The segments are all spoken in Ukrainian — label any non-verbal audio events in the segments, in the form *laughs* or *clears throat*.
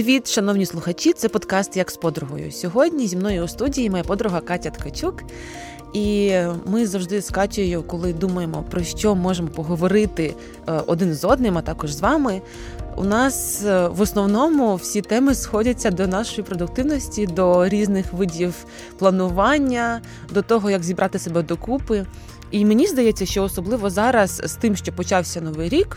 Привіт, шановні слухачі! Це подкаст як з подругою. Сьогодні зі мною у студії моя подруга Катя Ткачук. І ми завжди з Катєю, коли думаємо про що можемо поговорити е, один з одним, а також з вами. У нас е, в основному всі теми сходяться до нашої продуктивності, до різних видів планування, до того, як зібрати себе докупи. І мені здається, що особливо зараз з тим, що почався новий рік.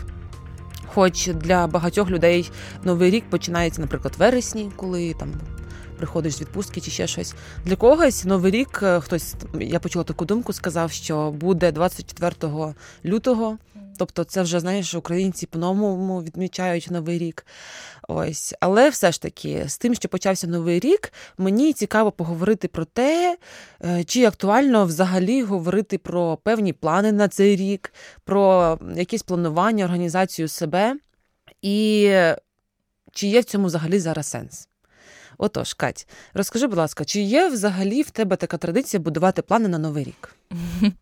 Хоч для багатьох людей новий рік починається, наприклад, вересні, коли там приходиш з відпустки чи ще щось. Для когось новий рік е, хтось я почула таку думку, сказав, що буде 24 лютого. Тобто, це вже знаєш, українці по-новому відмічають новий рік. Ось, але все ж таки, з тим, що почався новий рік, мені цікаво поговорити про те, е, чи актуально взагалі говорити про певні плани на цей рік, про якісь планування, організацію себе, і чи є в цьому взагалі зараз сенс. Отож, Кать, розкажи, будь ласка, чи є взагалі в тебе така традиція будувати плани на новий рік? *laughs*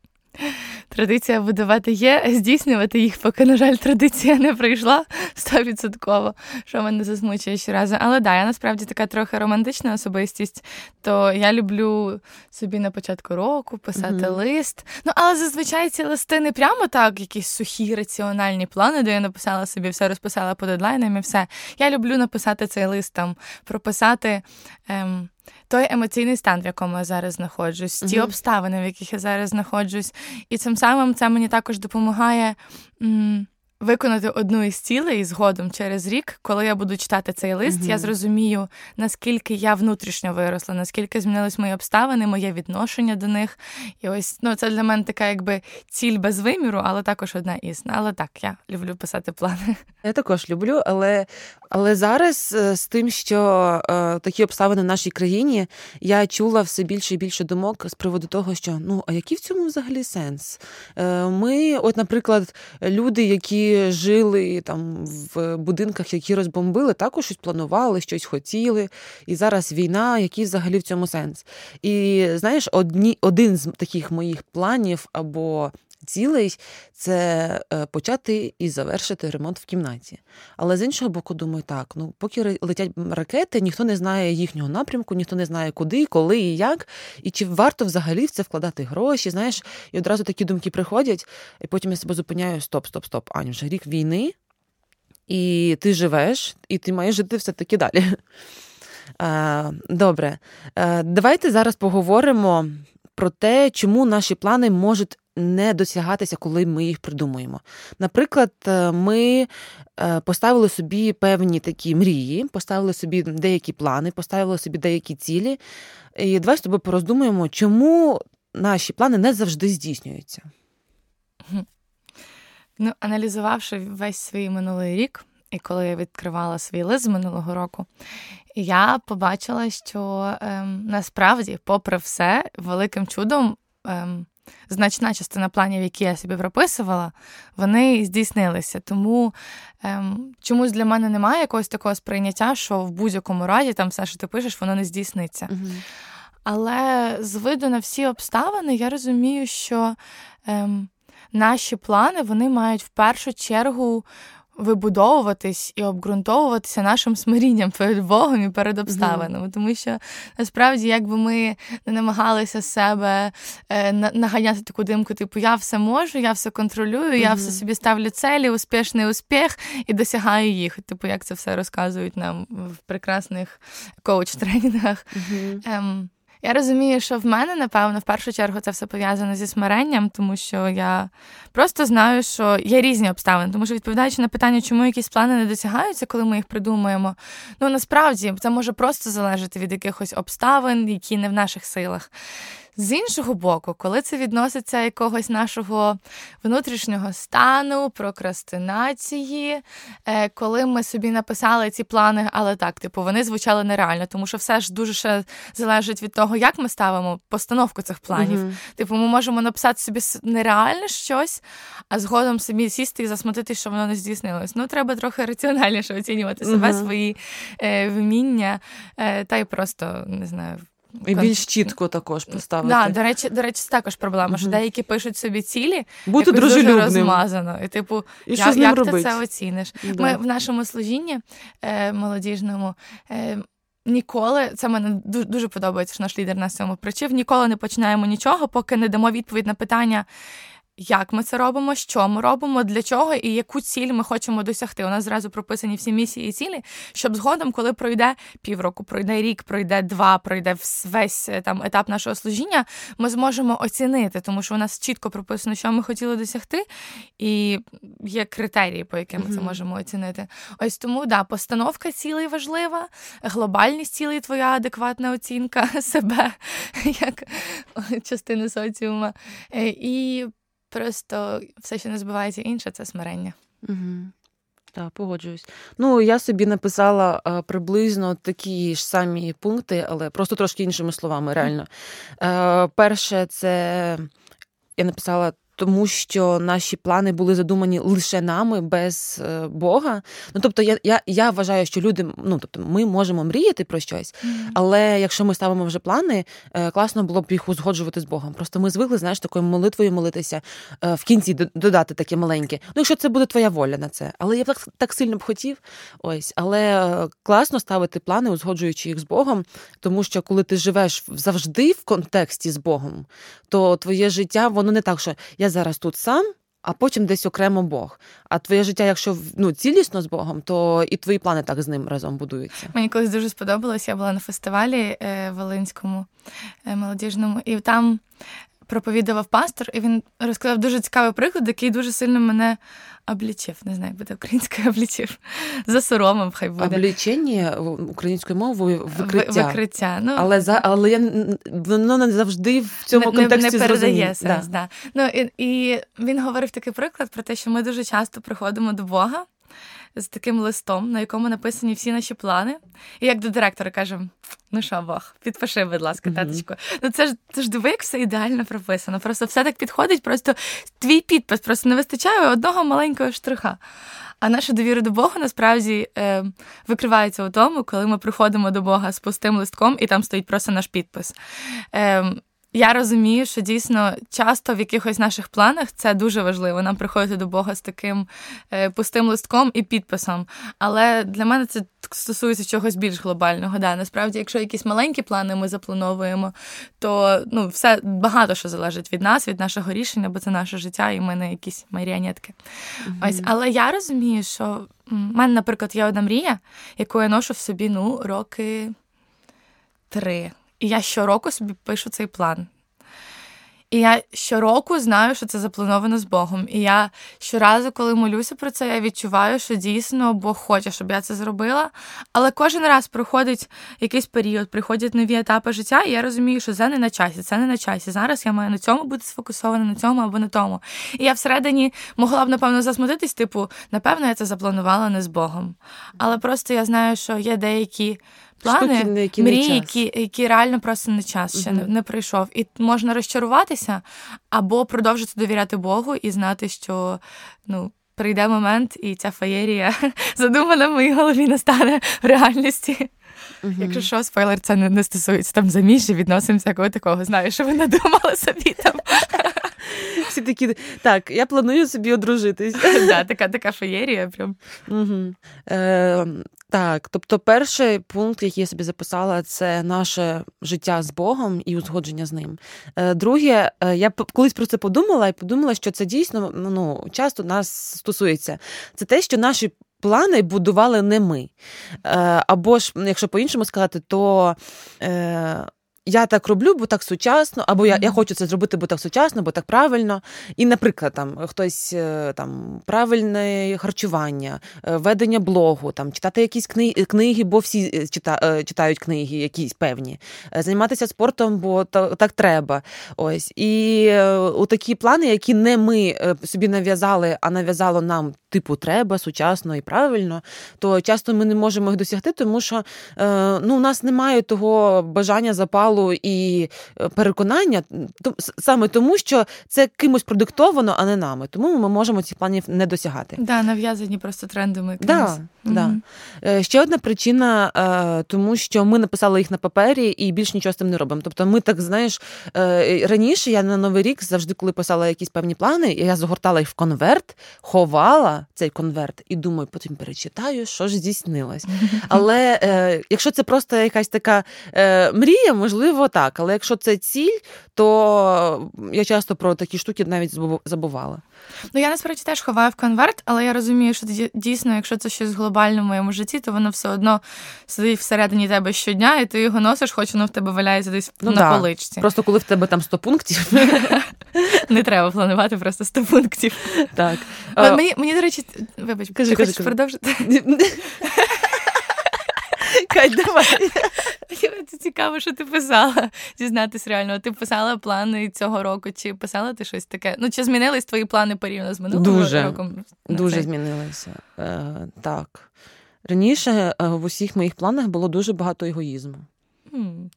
Традиція будувати є, здійснювати їх, поки, на жаль, традиція не прийшла стовідсотково, що мене засмучує щоразу. Але да, я насправді така трохи романтична особистість, то я люблю собі на початку року писати mm-hmm. лист. Ну, але зазвичай ці листи не прямо так, якісь сухі раціональні плани, де я написала собі все, розписала по дедлайнам і все. Я люблю написати цей лист там, прописати. Ем, той емоційний стан, в якому я зараз знаходжусь, ті обставини, в яких я зараз знаходжусь, і цим самим це мені також допомагає. М- виконати одну із цілей і згодом через рік, коли я буду читати цей лист, mm-hmm. я зрозумію, наскільки я внутрішньо виросла, наскільки змінились мої обставини, моє відношення до них. І ось ну це для мене така, якби ціль без виміру, але також одна із. Але так, я люблю писати плани. Я також люблю, але але зараз е, з тим, що е, такі обставини в нашій країні, я чула все більше і більше думок з приводу того, що ну а який в цьому взагалі сенс? Е, Ми, от, наприклад, люди, які жили там в будинках, які розбомбили, також щось планували, щось хотіли. І зараз війна, який взагалі в цьому сенс. І знаєш, одні, один з таких моїх планів або цілий це е, почати і завершити ремонт в кімнаті. Але з іншого боку, думаю, так, ну поки летять ракети, ніхто не знає їхнього напрямку, ніхто не знає, куди, коли і як, і чи варто взагалі в це вкладати гроші. Знаєш, і одразу такі думки приходять, і потім я себе зупиняю: стоп, стоп, стоп. Аню, вже рік війни, і ти живеш, і ти маєш жити все-таки далі. *laughs* Добре, давайте зараз поговоримо про те, чому наші плани можуть не досягатися, коли ми їх придумуємо. Наприклад, е, ми е, поставили собі певні такі мрії, поставили собі деякі плани, поставили собі деякі цілі. І давай з тобою пороздумуємо, чому наші плани не завжди здійснюються. Ну, аналізувавши весь свій минулий рік, і коли я відкривала свій лист з минулого року, я побачила, що ем, насправді, попри все, великим чудом. Ем, значна частина планів, які я собі прописувала, вони здійснилися. Тому ем, чомусь для мене немає якогось такого сприйняття, що в будь-якому разі там все, що ти пишеш, воно не здійсниться. Угу. Але з виду на всі обставини я розумію, що ем, наші плани вони мають в першу чергу вибудовуватись і обґрунтовуватися нашим смирінням перед Богом і перед обставинами. Тому що насправді, якби ми не намагалися себе е, наганяти таку димку, типу я все можу, я все контролюю, я все собі ставлю целі, успішний успіх і досягаю їх. Типу, як це все розказують нам в прекрасних коуч-тренінгах. Ем, я розумію, що в мене, напевно, в першу чергу це все пов'язано зі смиренням, тому що я просто знаю, що є різні обставини. Тому що, відповідаючи на питання, чому якісь плани не досягаються, коли ми їх придумуємо, ну насправді це може просто залежати від якихось обставин, які не в наших силах. З іншого боку, коли це відноситься якогось нашого внутрішнього стану, прокрастинації, е, коли ми собі написали ці плани, але так, типу, вони звучали нереально, тому що все ж дуже ще залежить від того, як ми ставимо постановку цих планів. uh Типу, ми можемо написати собі нереальне щось, а згодом собі сісти і засмутити, що воно не здійснилось. Ну, треба трохи раціональніше оцінювати себе, uh свої е, вміння, е, та й просто не знаю І більш чітко також поставити. Да, До речі, до речі, це також проблема, що деякі пишуть собі цілі, бути дуже розмазано. І типу, і як, що з ним як робити? ти це оціниш? Да. Ми в нашому служінні е, молодіжному. Е, Ніколи це мене дуже дуже подобається, що наш лідер нас цьому причив. Ніколи не починаємо нічого, поки не дамо відповідь на питання, як ми це робимо, що ми робимо, для чого і яку ціль ми хочемо досягти. У нас зразу прописані всі місії і цілі, щоб згодом, коли пройде півроку, пройде рік, пройде два, пройде весь е, там етап нашого служіння, ми зможемо оцінити, тому що у нас чітко прописано, що ми хотіли досягти, і є критерії, по яким ми це можемо оцінити. Ось тому да, постановка цілей важлива, глобальність цілей, твоя адекватна оцінка *laughs* себе як частини соціума. Е, і Просто все, що не збивається інше, це смирення. Угу. Так, погоджуюсь. Ну, я собі написала а, приблизно такі ж самі пункти, але просто трошки іншими словами, реально. А, перше, це я написала тому що наші плани були задумані лише нами без е, Бога. Ну тобто, я я, я вважаю, що люди, ну тобто, ми можемо мріяти про щось, але якщо ми ставимо вже плани, е, класно було б їх узгоджувати з Богом. Просто ми звикли, знаєш, такою молитвою молитися е, в кінці додати таке маленьке. Ну, якщо це буде твоя воля на це, але я б так так сильно б хотів. Ось, але класно ставити плани, узгоджуючи їх з Богом, тому що коли ти живеш завжди в контексті з Богом, то твоє життя воно не так, що я зараз тут сам, а потім десь окремо Бог. А твоє життя, якщо ну, цілісно з Богом, то і твої плани так з ним разом будуються. Мені колись дуже сподобалось. Я була на фестивалі е, Волинському е, молодіжному, і там проповідував пастор, і він розказав дуже цікавий приклад, який дуже сильно мене облічив. Не знаю, як буде українською *laughs* облічив. Засоромив, хай буде. Облічення українською мовою викриття. викриття. Ну, Але за але я воно не завжди в цьому не, контексті не передає сенс. Да. Да. Ну, і, і він говорив такий приклад про те, що ми дуже часто приходимо до Бога з таким листом, на якому написані всі наші плани. І як до директора кажемо: ну що, Бог, підпиши, будь ласка, mm-hmm. таточку. Ну це ж це ж диви, як все ідеально прописано. Просто все так підходить, просто твій підпис просто не вистачає одного маленького штриха. А наша довіра до Бога насправді е, викривається у тому, коли ми приходимо до Бога з пустим листком, і там стоїть просто наш підпис. Е, я розумію, що дійсно часто в якихось наших планах це дуже важливо. Нам приходити до Бога з таким е, пустим листком і підписом. Але для мене це стосується чогось більш глобального. Да, Насправді, якщо якісь маленькі плани ми заплановуємо, то ну, все багато що залежить від нас, від нашого рішення, бо це наше життя, і ми не якісь маріонетки. Mm-hmm. Ось, але я розумію, що в мене, наприклад, є одна мрія, яку я ношу в собі ну, роки три. І я щороку собі пишу цей план. І я щороку знаю, що це заплановано з Богом. І я щоразу, коли молюся про це, я відчуваю, що дійсно Бог хоче, щоб я це зробила. Але кожен раз проходить якийсь період, приходять нові етапи життя, і я розумію, що це не на часі, це не на часі. Зараз я маю на цьому бути сфокусована, на цьому або на тому. І я всередині могла б, напевно, засмутитись, типу, напевно, я це запланувала не з Богом. Але просто я знаю, що є деякі плани, Штуки, які мрії, які які реально просто не час ще uh не, не прийшов. І можна розчаруватися або продовжити довіряти Богу і знати, що ну. Прийде момент, і ця феєрія *laughs* задумана в моїй голові настане в реальності. uh Якщо що, спойлер, це не, не стосується там заміжжя, відносин всякого такого. Знаю, що ви надумали собі там. *laughs* *laughs* Всі такі, так, я планую собі одружитись. *laughs* Да, Така така феєрія. прям. Угу. Е, Так, тобто, перший пункт, який я собі записала, це наше життя з Богом і узгодження з ним. Е, Друге, е, я колись про це подумала і подумала, що це дійсно ну, часто нас стосується. Це те, що наші. Плани будували не ми. Е, або ж, якщо по-іншому сказати, то я так роблю, бо так сучасно, або я я хочу це зробити, бо так сучасно, бо так правильно. І, наприклад, там хтось е, там правильне харчування, е, ведення блогу, там читати якісь книги, книги, бо всі е, чита, читають книги, якісь певні, займатися спортом, бо так, так треба. Ось і у такі плани, які не ми собі нав'язали, а нав'язало нам типу треба, сучасно і правильно, то часто ми не можемо їх досягти, тому що ну, у нас немає того бажання запалу і е, переконання, саме тому, що це кимось продиктовано, а не нами. Тому ми можемо цих планів не досягати. Да, нав'язані просто трендами. Да, да. Ще одна причина, тому що ми написали їх на папері і більш нічого з тим не робимо. Тобто, ми так знаєш, раніше я на новий рік завжди, коли писала якісь певні плани, я загортала їх в конверт, ховала цей конверт і думаю, потім перечитаю, що ж здійснилось. *laughs* Але е, якщо це просто якась така е, мрія, можливо, так. Але якщо це ціль, то я часто про такі штуки навіть забувала. Ну я насправді теж ховаю в конверт, але я розумію, що дійсно, якщо це щось глобальне в моєму житті, то воно все одно сидить всередині тебе щодня, і ти його носиш, хоч воно в тебе валяється десь ну, на да. поличці. Просто коли в тебе там 100 пунктів. *laughs* Не треба планувати просто 100 пунктів. Так. Мені, до речі, вибач, кажи. продовжити? *laughs* Кать, давай. Це цікаво, що ти писала. Зізнатись реально. Ти писала плани цього року, чи писала ти щось таке? Ну, чи змінились твої плани порівняно з минулим дуже, роком? Дуже цей? змінилися. Е, Так. Раніше е, в усіх моїх планах було дуже багато егоїзму.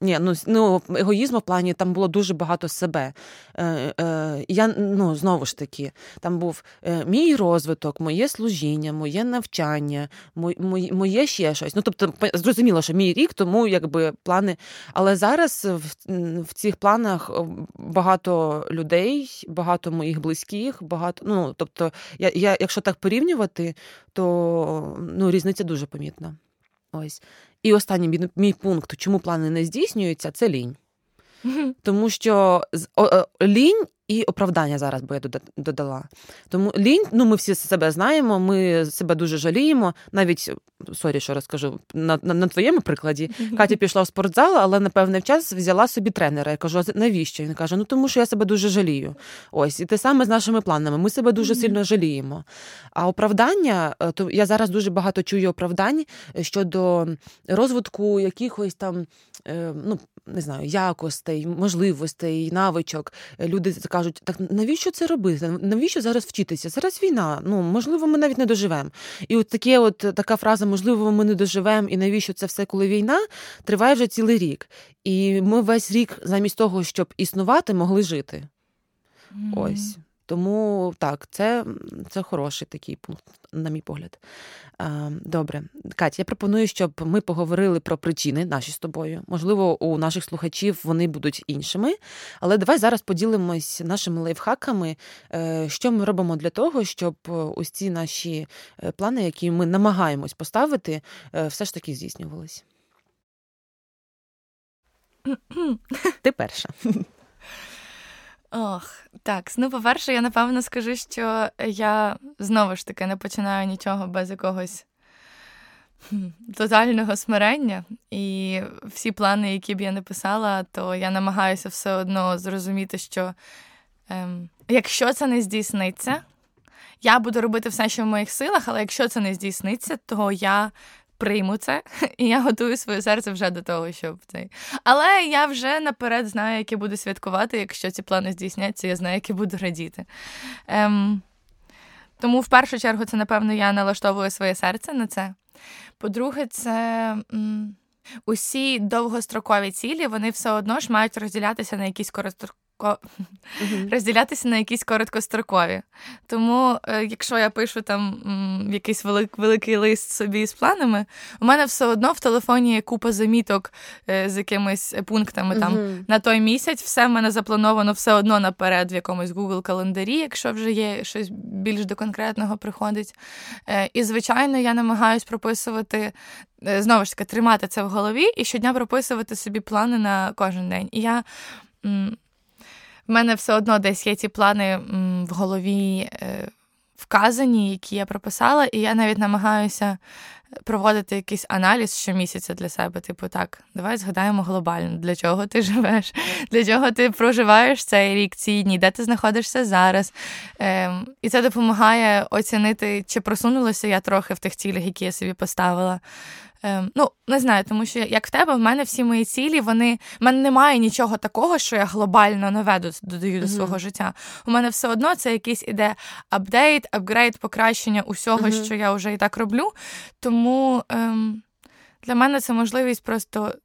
Ні, ну ну егоїзму в плані там було дуже багато себе. Е, е, Я ну знову ж таки, там був е, мій розвиток, моє служіння, моє навчання, моє, моє ще щось. Ну тобто, зрозуміло, що мій рік, тому якби плани. Але зараз в, в цих планах багато людей, багато моїх близьких, багато. Ну тобто, я, я якщо так порівнювати, то ну різниця дуже помітна. Ось. І останній мій, мій пункт, чому плани не здійснюються, це лінь. *laughs* Тому що лінь і оправдання зараз би я додала. Тому лінь, ну ми всі себе знаємо, ми себе дуже жаліємо. Навіть sorry, що розкажу на на, на твоєму прикладі. Катя пішла в спортзал, але на певний час взяла собі тренера. Я кажу, навіщо? Він каже: Ну тому що я себе дуже жалію. Ось і те саме з нашими планами. Ми себе дуже сильно жаліємо. А оправдання, е, то я зараз дуже багато чую оправдань щодо розвитку якихось там, е, ну не знаю, якостей, можливостей, навичок. Люди кажуть, так навіщо це робити? Навіщо зараз вчитися? Зараз війна. Ну можливо, ми навіть не доживемо. І от таке, от така фраза Можливо, ми не доживемо, і навіщо це все, коли війна триває вже цілий рік. І ми весь рік, замість того, щоб існувати, могли жити. Mm. Ось. Тому так, це це хороший такий пункт, на мій погляд. Добре, Катя, я пропоную, щоб ми поговорили про причини наші з тобою. Можливо, у наших слухачів вони будуть іншими. Але давай зараз поділимось нашими лайфхаками, е, що ми робимо для того, щоб ось ці наші е, плани, які ми намагаємось поставити, е, все ж таки здійснювалися. *clears throat* Ти перша. Ох, так. Ну, по-перше, я напевно скажу, що я знову ж таки не починаю нічого без якогось тотального смирення. І всі плани, які б я не писала, то я намагаюся все одно зрозуміти, що ем, якщо це не здійсниться, я буду робити все, що в моїх силах, але якщо це не здійсниться, то я прийму це, *laughs* і я готую своє серце вже до того, щоб цей. Але я вже наперед знаю, як я буду святкувати, якщо ці плани здійсняться, я знаю, як я буду радіти. Ем, Тому в першу чергу це, напевно, я налаштовую своє серце на це. По-друге, це. М- Усі довгострокові цілі вони все одно ж мають розділятися на якісь ко... uh-huh. розділятися на якісь короткострокові. Тому, е, якщо я пишу там м, якийсь велик, великий лист собі з планами, у мене все одно в телефоні є купа заміток е, з якимись пунктами uh-huh. там на той місяць, все в мене заплановано все одно наперед в якомусь Google календарі, якщо вже є щось більш до конкретного приходить. Е, і, звичайно, я намагаюсь прописувати. Знову ж таки, тримати це в голові і щодня прописувати собі плани на кожен день. І я в мене все одно десь є ці плани в голові е, вказані, які я прописала, і я навіть намагаюся проводити якийсь аналіз щомісяця для себе. Типу, так, давай згадаємо глобально, для чого ти живеш, для чого ти проживаєш цей рік, ці дні, де ти знаходишся зараз. Ем, І це допомагає оцінити, чи просунулася я трохи в тих цілях, які я собі поставила. Ем, Ну, не знаю, тому що як в тебе, в мене всі мої цілі, вони в мене немає нічого такого, що я глобально нове додаю до свого mm-hmm. життя. У мене все одно це якийсь іде апдейт, апгрейд, покращення усього, mm-hmm. що я вже і так роблю. Тому ем, для мене це можливість просто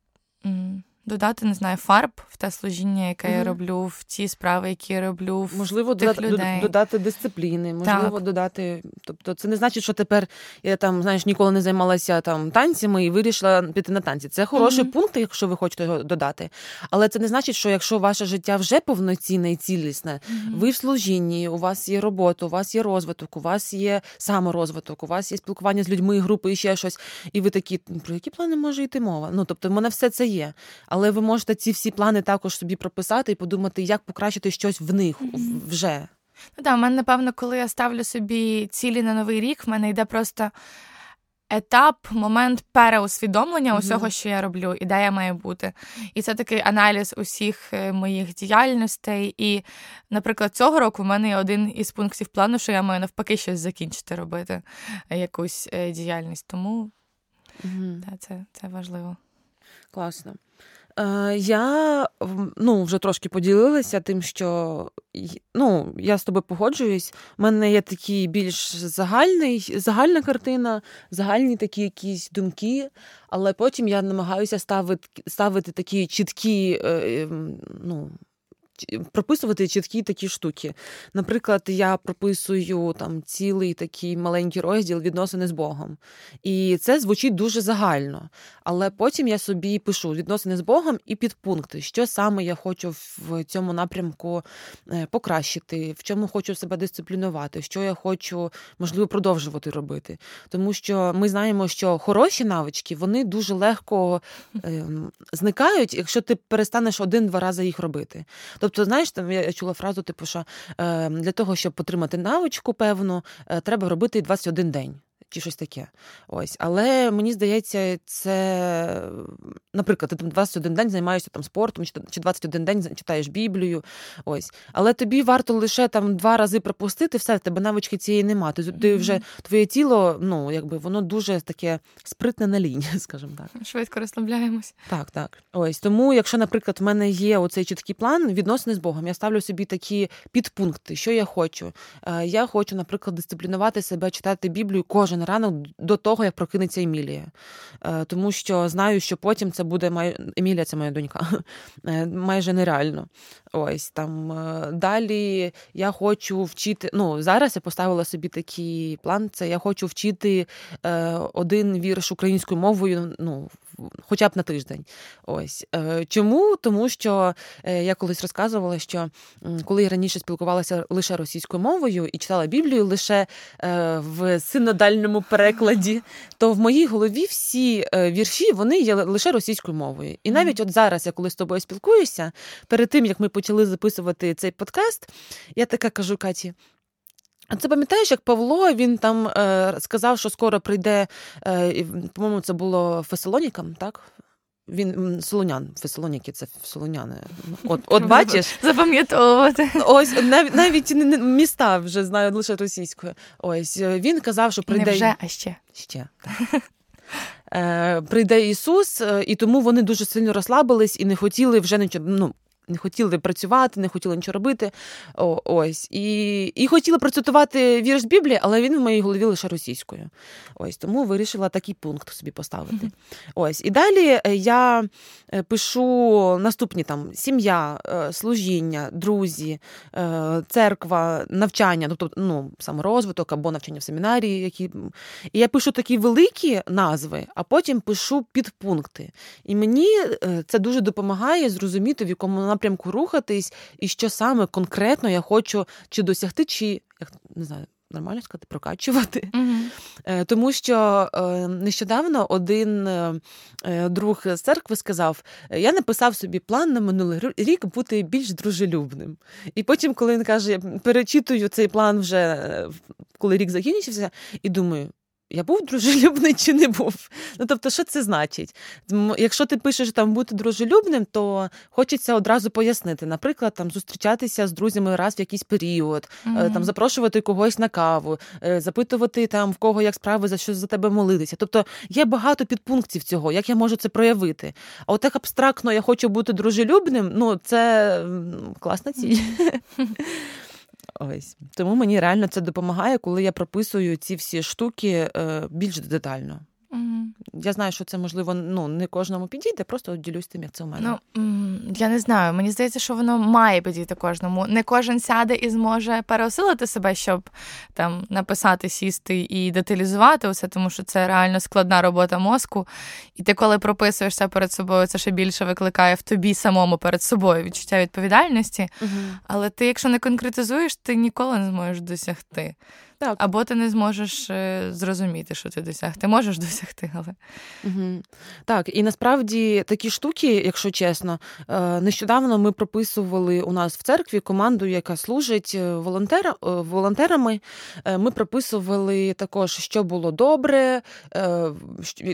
ем, додати, не знаю, фарб в те служіння, яке mm-hmm. я роблю, в ті справи, які я роблю. в Можливо, тих додати, людей. додати дисципліни, можливо, так. додати. Тобто, це не значить, що тепер я там, знаєш, ніколи не займалася там танцями і вирішила піти на танці. Це хороший mm-hmm. пункт, якщо ви хочете його додати. Але це не значить, що якщо ваше життя вже повноцінне і цілісне, mm-hmm. ви в служінні, у вас є робота, у вас є розвиток, у вас є саморозвиток, у вас є спілкування з людьми, групи і ще щось. І ви такі, про які плани може йти мова? Ну тобто, в мене все це є. Але ви можете ці всі плани також собі прописати і подумати, як покращити щось в них mm-hmm. вже. Ну так, в мене, напевно, коли я ставлю собі цілі на новий рік, в мене йде просто етап, момент переусвідомлення mm-hmm. усього, що я роблю, ідея має бути. І це такий аналіз усіх е, моїх діяльностей. І, наприклад, цього року в мене є один із пунктів плану, що я маю навпаки щось закінчити робити, е, якусь е, діяльність. Тому mm-hmm. та, це, це важливо. Класно. Е, я ну, вже трошки поділилася тим, що ну, я з тобою погоджуюсь. У мене є такий більш загальний, загальна картина, загальні такі якісь думки, але потім я намагаюся ставити ставити такі чіткі е, ну, прописувати чіткі такі штуки. Наприклад, я прописую там цілий такий маленький розділ відносини з Богом. І це звучить дуже загально. Але потім я собі пишу відносини з Богом і підпункти, що саме я хочу в цьому напрямку е, покращити, в чому хочу себе дисциплінувати, що я хочу, можливо, продовжувати робити. Тому що ми знаємо, що хороші навички вони дуже легко е, зникають, якщо ти перестанеш один-два рази їх робити. Тобто, знаєш, там я чула фразу, типу, що е, для того, щоб отримати навичку певну, е, треба робити 21 день чи щось таке. Ось. Але мені здається, це, наприклад, ти там 21 день займаєшся там спортом, чи 21 день читаєш Біблію. Ось. Але тобі варто лише там два рази пропустити, все, в тебе навички цієї нема. Ти, ти вже твоє тіло, ну, якби воно дуже таке спритне на лінії, *laughs* скажімо так. Швидко розслабляємось. Так, так. Ось. Тому, якщо, наприклад, в мене є оцей чіткий план, відносини з Богом, я ставлю собі такі підпункти, що я хочу. Е, я хочу, наприклад, дисциплінувати себе, читати Біблію кожен кожен ранок до того, як прокинеться Емілія. Е, тому що знаю, що потім це буде май... Емілія, це моя донька, е, майже нереально. Ось там е, далі я хочу вчити. Ну, зараз я поставила собі такий план. Це я хочу вчити один вірш українською мовою. ну, Хоча б на тиждень. Ось чому? Тому що я колись розказувала, що коли я раніше спілкувалася лише російською мовою і читала Біблію лише в синодальному перекладі, то в моїй голові всі е, вірші вони є лише російською мовою. І навіть от зараз, я коли з тобою спілкуюся, перед тим як ми почали записувати цей подкаст, я така кажу Каті. А це пам'ятаєш, як Павло він там е, сказав, що скоро прийде, е, по-моєму, це було Фесалонікам, так? Він Солонян, Фесалоніки, це Солоняни. От от *laughs* бачиш, запам'ятовувати. Ось навіть навіть міста вже знаю лише російською. Ось він казав, що прийде Не вже, а ще. Ще так. Е, Прийде Ісус, е, і тому вони дуже сильно розслабились і не хотіли вже нічого. ну, не хотіли працювати, не хотіли нічого робити. О, ось. І і хотіли процитувати вірш Біблії, але він в моїй голові лише російською. Ось Тому вирішила такий пункт собі поставити. Mm-hmm. Ось. І далі е, я е, пишу наступні там сім'я, е, служіння, друзі, церква, навчання, тобто ну, саморозвиток або навчання в семінарії. Які... І я пишу такі великі назви, а потім пишу підпункти. І мені це дуже допомагає зрозуміти, в якому напрямку рухатись, і що саме конкретно я хочу чи досягти, чи як не знаю. Нормально сказати, прокачувати. uh Тому що е, нещодавно один е, друг з церкви сказав: я написав собі план на минулий рік бути більш дружелюбним. І потім, коли він каже, перечитую цей план вже коли рік закінчився, і думаю, я був дружелюбний чи не був. Ну тобто, що це значить? Якщо ти пишеш там бути дружелюбним, то хочеться одразу пояснити. Наприклад, там зустрічатися з друзями раз в якийсь період, mm-hmm. там запрошувати когось на каву, е, запитувати там в кого як справи за що за тебе молитися. Тобто є багато підпунктів цього, як я можу це проявити. А от абстрактно я хочу бути дружелюбним, ну це класна ціль. Mm-hmm. *laughs* Ось тому мені реально це допомагає, коли я прописую ці всі штуки е, більш детально. Угу. я знаю, що це можливо ну не кожному підійде, просто ділюсь тим, як це у мене. Ну я не знаю. Мені здається, що воно має підійти кожному. Не кожен сяде і зможе переосилити себе, щоб там написати, сісти і деталізувати усе, тому що це реально складна робота мозку. І ти, коли прописуєшся перед собою, це ще більше викликає в тобі самому перед собою відчуття відповідальності. Угу. Але ти, якщо не конкретизуєш, ти ніколи не зможеш досягти. Так. Або ти не зможеш е, зрозуміти, що ти досяг. Ти можеш *laughs* досягти, але Угу. так. І насправді такі штуки, якщо чесно, е, нещодавно ми прописували у нас в церкві команду, яка служить е, волонтера, волонтерами. Ми прописували також, що було добре,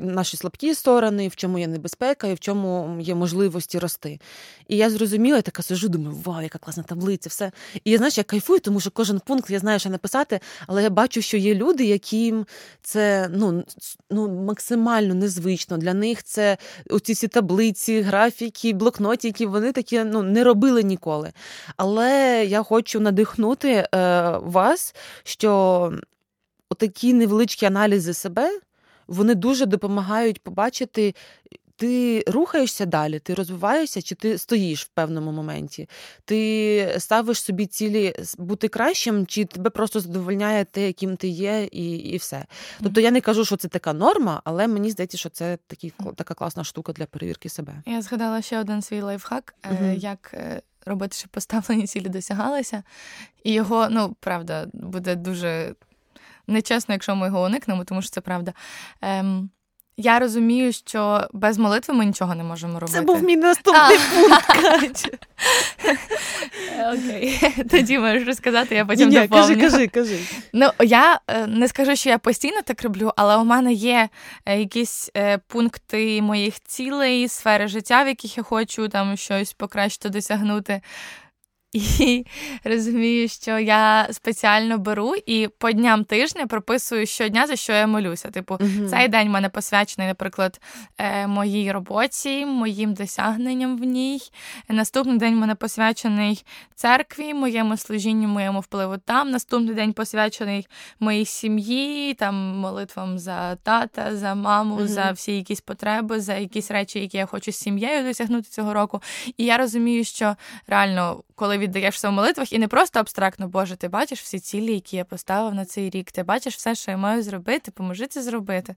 наші слабкі сторони, в чому є небезпека і в чому є можливості рости. І я зрозуміла, я така сижу, думаю, вау, яка класна таблиця, все. І я знаєш, я кайфую, тому що кожен пункт я знаю, що написати. Але я бачу, що є люди, яким це ну, ну, максимально незвично. Для них це оці всі таблиці, графіки, блокнотики, вони такі ну, не робили ніколи. Але я хочу надихнути е, вас, що отакі невеличкі аналізи себе. Вони дуже допомагають побачити, ти рухаєшся далі, ти розвиваєшся, чи ти стоїш в певному моменті? Ти ставиш собі цілі бути кращим, чи тебе просто задовольняє те, яким ти є, і і все. Тобто я не кажу, що це така норма, але мені здається, що це такі, така класна штука для перевірки себе. Я згадала ще один свій лайфхак, угу. як. Е, робити, щоб поставлені цілі досягалися, і його, ну правда, буде дуже нечесно, якщо ми його уникнемо, тому що це правда. Ем, я розумію, що без молитви ми нічого не можемо робити. Це був мій наступний пункт. *laughs* Окей, тоді можеш розказати, я потім Ні, Кажи, кажи, кажи. Ну я е, не скажу, що я постійно так роблю, але у мене є е, якісь е, пункти моїх цілей, сфери життя, в яких я хочу там щось покраще досягнути. І *laughs* розумію, що я спеціально беру і по дням тижня прописую щодня, за що я молюся. Типу, uh цей день в мене посвячений, наприклад, е, моїй роботі, моїм досягненням в ній. Наступний день в мене посвячений церкві, моєму служінню, моєму впливу там. Наступний день посвячений моїй сім'ї, там молитвам за тата, за маму, uh за всі якісь потреби, за якісь речі, які я хочу з сім'єю досягнути цього року. І я розумію, що реально, коли віддаєшся в молитвах, і не просто абстрактно, Боже, ти бачиш всі цілі, які я поставив на цей рік. Ти бачиш все, що я маю зробити, поможи це зробити.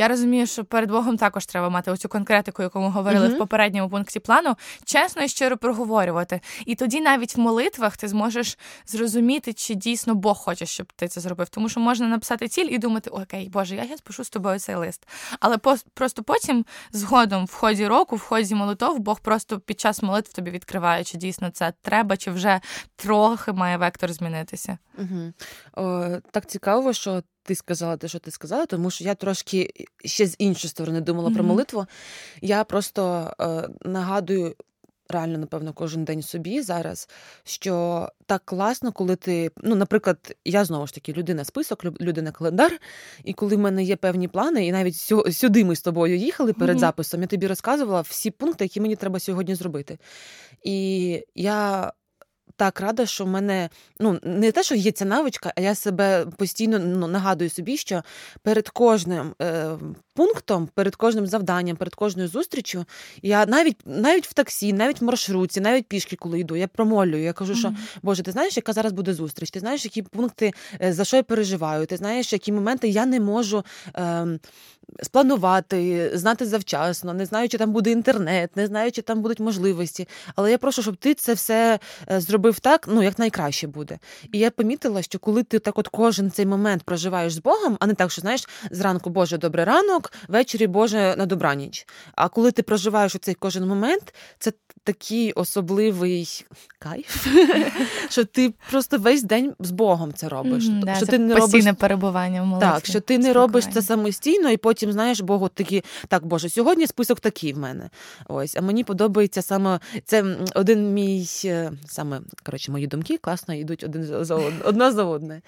Я розумію, що перед Богом також треба мати оцю конкретику, яку ми говорили uh-huh. в попередньому пункті плану, чесно і щиро проговорювати. І тоді навіть в молитвах ти зможеш зрозуміти, чи дійсно Бог хоче, щоб ти це зробив. Тому що можна написати ціль і думати, окей, Боже, я пишу з тобою цей лист. Але по- просто потім, згодом, в ході року, в ході молитов, Бог просто під час молитв тобі відкриває, чи дійсно це треба, чи вже трохи має вектор змінитися. Угу. О, Так цікаво, що ти сказала те, що ти сказала, тому що я трошки ще з іншої сторони думала mm-hmm. про молитву. Я просто е, нагадую. Реально, напевно, кожен день собі зараз, що так класно, коли ти. Ну, наприклад, я знову ж таки людина список, людина календар, і коли в мене є певні плани, і навіть сюди ми з тобою їхали перед mm-hmm. записом, я тобі розказувала всі пункти, які мені треба сьогодні зробити. І я так рада, що в мене ну не те, що є ця навичка, а я себе постійно ну, нагадую собі, що перед кожним е, пунктом, перед кожним завданням, перед кожною зустрічю, я навіть навіть в таксі, навіть в маршрутці, навіть пішки, коли йду, я промолюю. Я кажу, що Боже, ти знаєш, яка зараз буде зустріч? Ти знаєш, які пункти е, за що я переживаю? Ти знаєш, які моменти я не можу. Е, Спланувати, знати завчасно, не знаю, чи там буде інтернет, не знаю, чи там будуть можливості. Але я прошу, щоб ти це все е, зробив так, ну як найкраще буде. І я помітила, що коли ти так, от кожен цей момент проживаєш з Богом, а не так, що знаєш, зранку Боже, добрий ранок, ввечері Боже на добраніч. А коли ти проживаєш у цей кожен момент, це такий особливий кайф, *laughs* що ти просто весь день з Богом це робиш. Mm, да, що це ти не постійне робиш... перебування в молитві. Так, що ти не робиш це самостійно, і потім знаєш, Богу такі, так, Боже, сьогодні список такий в мене. Ось, а мені подобається саме це один мій е, саме коротше, мої думки класно йдуть один за одна за одне.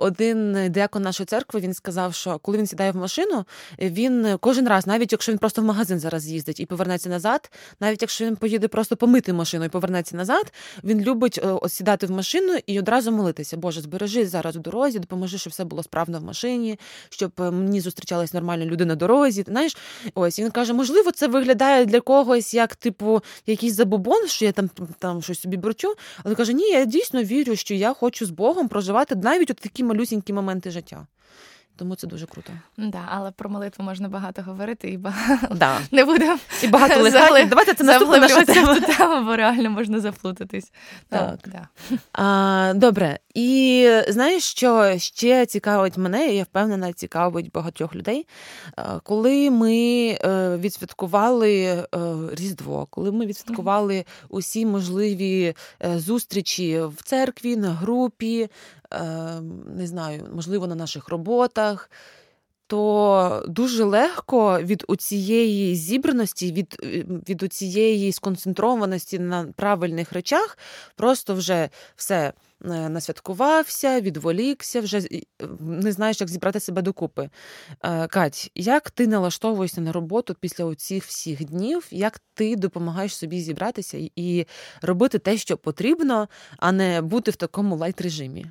Один діакон нашої церкви він сказав, що коли він сідає в машину, він кожен раз, навіть якщо він просто в магазин зараз їздить і повернеться назад, навіть якщо він поїде поїде просто помити машину і повернеться назад, він любить е, сідати в машину і одразу молитися. Боже, збережи зараз в дорозі, допоможи, щоб все було справно в машині, щоб е, мені зустрічались нормальні люди на дорозі. Знаєш, ось він каже, можливо, це виглядає для когось як, типу, якийсь забобон, що я там там щось собі борчу. Але каже, ні, я дійсно вірю, що я хочу з Богом проживати навіть от такі малюсінькі моменти життя. Тому це дуже круто. Да, але про молитву можна багато говорити і багато да. *laughs* не будемо і багато легати. Давайте це наступна наша тема. тему, бо реально можна заплутатись. Так. Да. А, Добре. І знаєш, що ще цікавить мене, і я впевнена, цікавить багатьох людей. Коли ми е, відсвяткували е, Різдво, коли ми відсвяткували усі можливі е, зустрічі в церкві, на групі, не знаю, можливо, на наших роботах. То дуже легко від цієї зібраності, від від цієї сконцентрованості на правильних речах, просто вже все Е, насвяткувався, відволікся, вже не знаєш, як зібрати себе докупи. Е, Кать, як ти налаштовуєшся на роботу після оцих всіх днів? Як ти допомагаєш собі зібратися і робити те, що потрібно, а не бути в такому light режимі?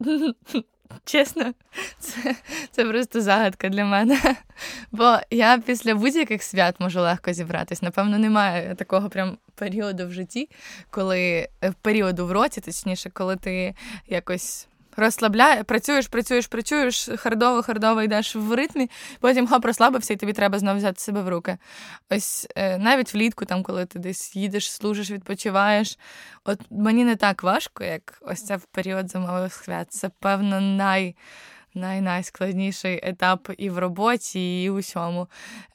*laughs* Чесно, це це просто загадка для мене. Бо я після будь-яких свят можу легко зібратись. Напевно, немає такого прям періоду в житті, коли е, періоду в році, точніше, коли ти якось розслабляє, працюєш, працюєш, працюєш, хардово, хардово йдеш в ритмі, потім хоп, розслабився, і тобі треба знову взяти себе в руки. Ось е, навіть влітку, там, коли ти десь їдеш, служиш, відпочиваєш. От мені не так важко, як ось це в період зимових свят. Це, певно, най найскладніший етап і в роботі, і в усьому.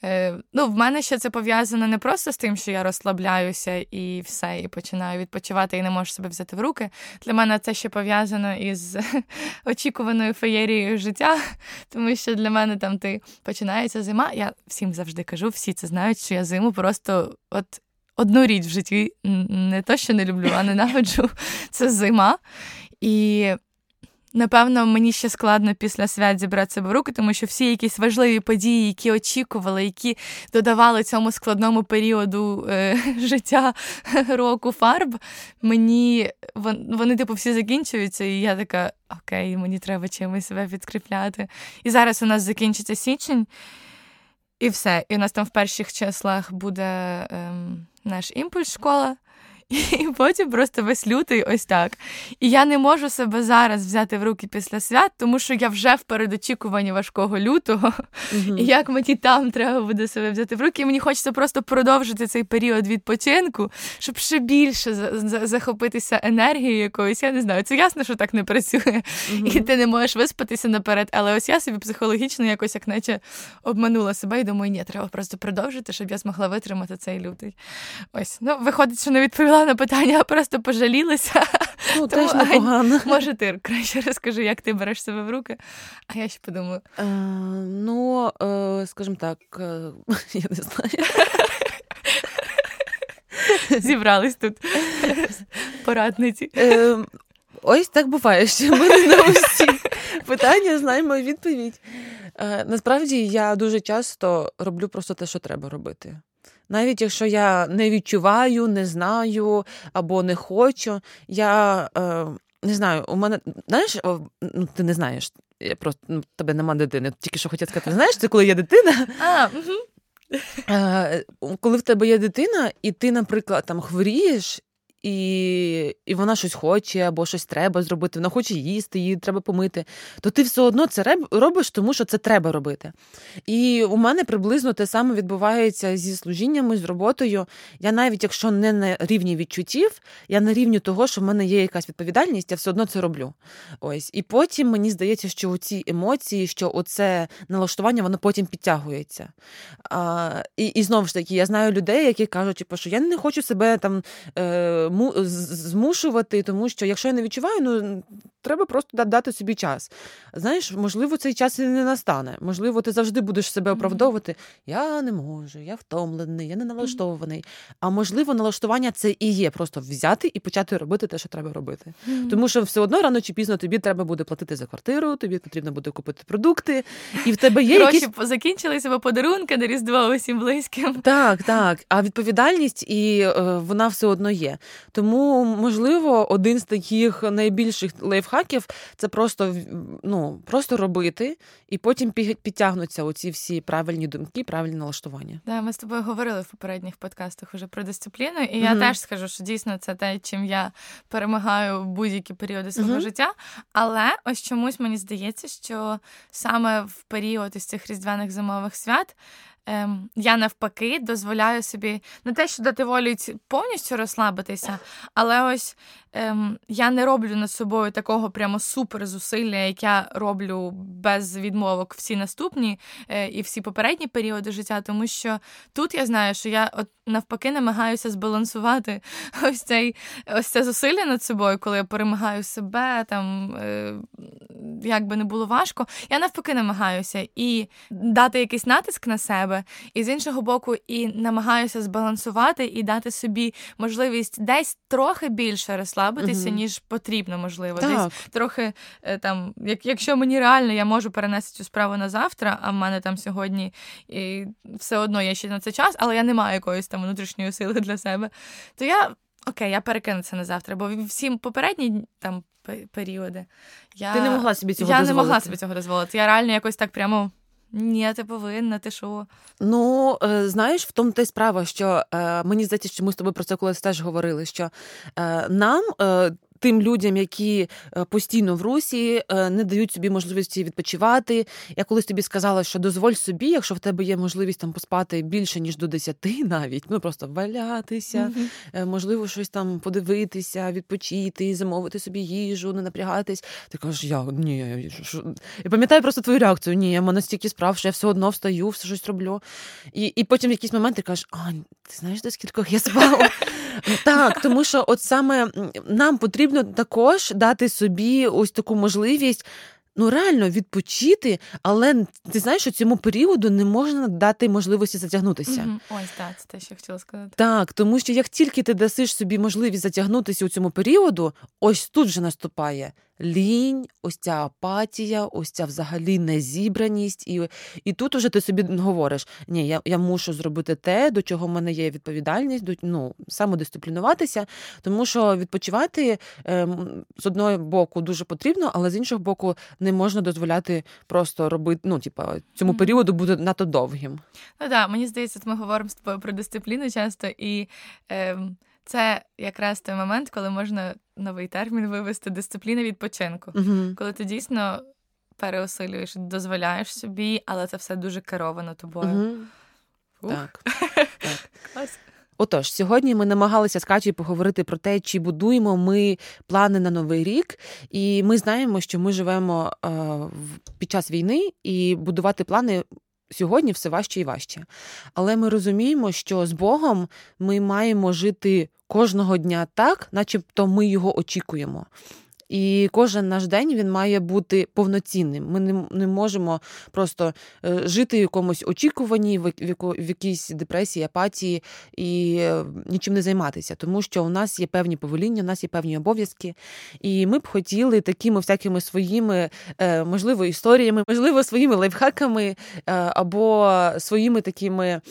Е, Ну, В мене ще це пов'язано не просто з тим, що я розслабляюся і все, і починаю відпочивати і не можу себе взяти в руки. Для мене це ще пов'язано із *laughs* очікуваною феєрією життя, *laughs* тому що для мене там ти починається зима. Я всім завжди кажу, всі це знають, що я зиму просто от. Одну річ в житті не то, що не люблю, а ненавиджу *laughs* це зима. І Напевно, мені ще складно після свят зібрати себе в руки, тому що всі якісь важливі події, які очікували, які додавали цьому складному періоду е, *laughs* життя року фарб, мені вони, типу, всі закінчуються, і я така, окей, мені треба чимось себе підкріпляти. І зараз у нас закінчиться січень, і все. І у нас там в перших числах буде е, наш імпульс школа. І потім просто весь лютий ось так. І я не можу себе зараз взяти в руки після свят, тому що я вже в передочікуванні важкого лютого. uh І як мені там треба буде себе взяти в руки. І мені хочеться просто продовжити цей період відпочинку, щоб ще більше захопитися енергією якоюсь. Я не знаю. Це ясно, що так не працює. uh І ти не можеш виспатися наперед. Але ось я собі психологічно якось як наче обманула себе і думаю, ні, треба просто продовжити, щоб я змогла витримати цей лютий. Ось, ну виходить, що не відповіла відповіла на питання, а просто пожалілася. Ну, теж непогано. Може, ти краще розкажи, як ти береш себе в руки, а я ще подумаю. Е, ну, е, скажімо так, е, *laughs* я не знаю. Зібрались тут порадниці. Е, ось так буває, що ми не на усі питання знаємо відповідь. Е, насправді я дуже часто роблю просто те, що треба робити. Навіть якщо я не відчуваю, не знаю або не хочу, я е, не знаю, у мене знаєш, ну ти не знаєш, я просто ну, тебе нема дитини. Тільки що хотіла сказати, знаєш, це коли є дитина. А, угу. Коли в тебе є дитина, і ти, наприклад, там хворієш, і і вона щось хоче або щось треба зробити, вона хоче їсти, її треба помити, то ти все одно це робиш, тому що це треба робити. І у мене приблизно те саме відбувається зі служіннями, з роботою. Я навіть якщо не на рівні відчуттів, я на рівні того, що в мене є якась відповідальність, я все одно це роблю. Ось. І потім мені здається, що ці емоції, що оце налаштування, воно потім підтягується. А, І і знову ж таки, я знаю людей, які кажуть, типу, що я не хочу себе там. Е, змушувати, тому що якщо я не відчуваю, ну треба просто дати собі час. Знаєш, можливо, цей час і не настане. Можливо, ти завжди будеш себе оправдовувати. Я не можу, я втомлений, я не налаштований. А можливо, налаштування це і є просто взяти і почати робити те, що треба робити. Тому що все одно рано чи пізно тобі треба буде платити за квартиру, тобі потрібно буде купити продукти, і в тебе є Гроші якісь... закінчилися, бо подарунки на різдво усім близьким. Так, так. А відповідальність і е, вона все одно є. Тому, можливо, один з таких найбільших лайфхаків це просто ну, просто робити, і потім підтягнуться оці всі правильні думки, правильні налаштування. Да, ми з тобою говорили в попередніх подкастах уже про дисципліну, і я mm теж скажу, що дійсно це те, чим я перемагаю в будь-які періоди свого mm життя. Але ось чомусь мені здається, що саме в період із цих різдвяних зимових свят ем, я навпаки дозволяю собі не те, що дати волю повністю розслабитися, але ось ем, я не роблю над собою такого прямо супер зусилля, як я роблю без відмовок всі наступні е, і всі попередні періоди життя, тому що тут я знаю, що я от навпаки намагаюся збалансувати *laughs* ось цей ось це зусилля над собою, коли я перемагаю себе, там е, як би не було важко. Я навпаки намагаюся і дати якийсь натиск на себе, і з іншого боку, і намагаюся збалансувати і дати собі можливість десь трохи більше розслабитися, угу. ніж потрібно, можливо. Так. Десь трохи е, там, як якщо мені реально я можу перенести цю справу на завтра, а в мене там сьогодні і все одно є ще на це час, але я не маю якоїсь там внутрішньої сили для себе, то я. Окей, я перекину це на завтра, бо всі попередні там періоди я ти не могла собі цього я дозволити. Я не могла собі цього дозволити. Я реально якось так прямо. Ні, ти повинна, ти що? Ну, е, знаєш, в тому та й справа, що е, мені здається, що ми з тобою про це колись теж говорили. Що е, нам тим людям, які е, постійно в русі, е, не дають собі можливості відпочивати. Я колись тобі сказала, що дозволь собі, якщо в тебе є можливість там поспати більше ніж до 10 *laughs* навіть, ну просто валятися, mm-hmm. можливо, щось там подивитися, відпочити, замовити собі їжу, не напрягатись. Ти кажеш, я ні, що? я пам'ятаю просто твою реакцію. Ні, я мене стільки справ, що я все одно встаю, все щось роблю. І і потім в якийсь момент ти кажеш, а ти знаєш, до скількох я спала? *laughs* Так, тому що от саме нам потрібно також дати собі ось таку можливість. Ну, реально відпочити, але ти знаєш, що цьому періоду не можна дати можливості затягнутися. Mm-hmm. Ось так, це те, що я хотіла сказати. Так, тому що як тільки ти дасиш собі можливість затягнутися у цьому періоду, ось тут вже наступає лінь, ось ця апатія, ось ця взагалі незібраність. І і тут уже ти собі говориш: ні, я я мушу зробити те, до чого в мене є відповідальність, до, ну, самодисциплінуватися, тому що відпочивати е, з одного боку дуже потрібно, але з іншого боку, не можна дозволяти просто робити, ну, типа, цьому mm-hmm. періоду буде надто довгим. Ну так, мені здається, ми говоримо з тобою про дисципліну часто і. Е, це якраз той момент, коли можна новий термін вивести дисципліна відпочинку, uh коли ти дійсно переосилюєш, дозволяєш собі, але це все дуже керовано тобою. uh Так. так. *laughs* Отож, сьогодні ми намагалися з Катєю поговорити про те, чи будуємо ми плани на новий рік, і ми знаємо, що ми живемо е, під час війни, і будувати плани Сьогодні все важче і важче. Але ми розуміємо, що з Богом ми маємо жити кожного дня так, начебто ми його очікуємо. І кожен наш день він має бути повноцінним. Ми не не можемо просто е, жити в якомусь очікуванні, в, якійсь депресії, апатії і е, нічим не займатися, тому що у нас є певні повеління, у нас є певні обов'язки. І ми б хотіли такими всякими своїми, е, можливо, історіями, можливо, своїми лайфхаками або своїми такими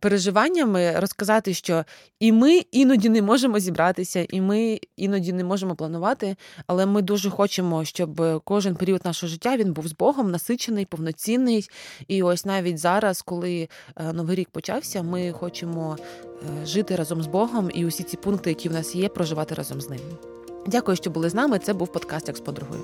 переживаннями розказати, що і ми іноді не можемо зібратися, і ми іноді не можемо планувати, але ми дуже хочемо, щоб кожен період нашого життя він був з Богом насичений, повноцінний. І ось навіть зараз, коли е, новий рік почався, ми хочемо е, жити разом з Богом і усі ці пункти, які в нас є, проживати разом з ним. Дякую, що були з нами. Це був подкаст як з подругою.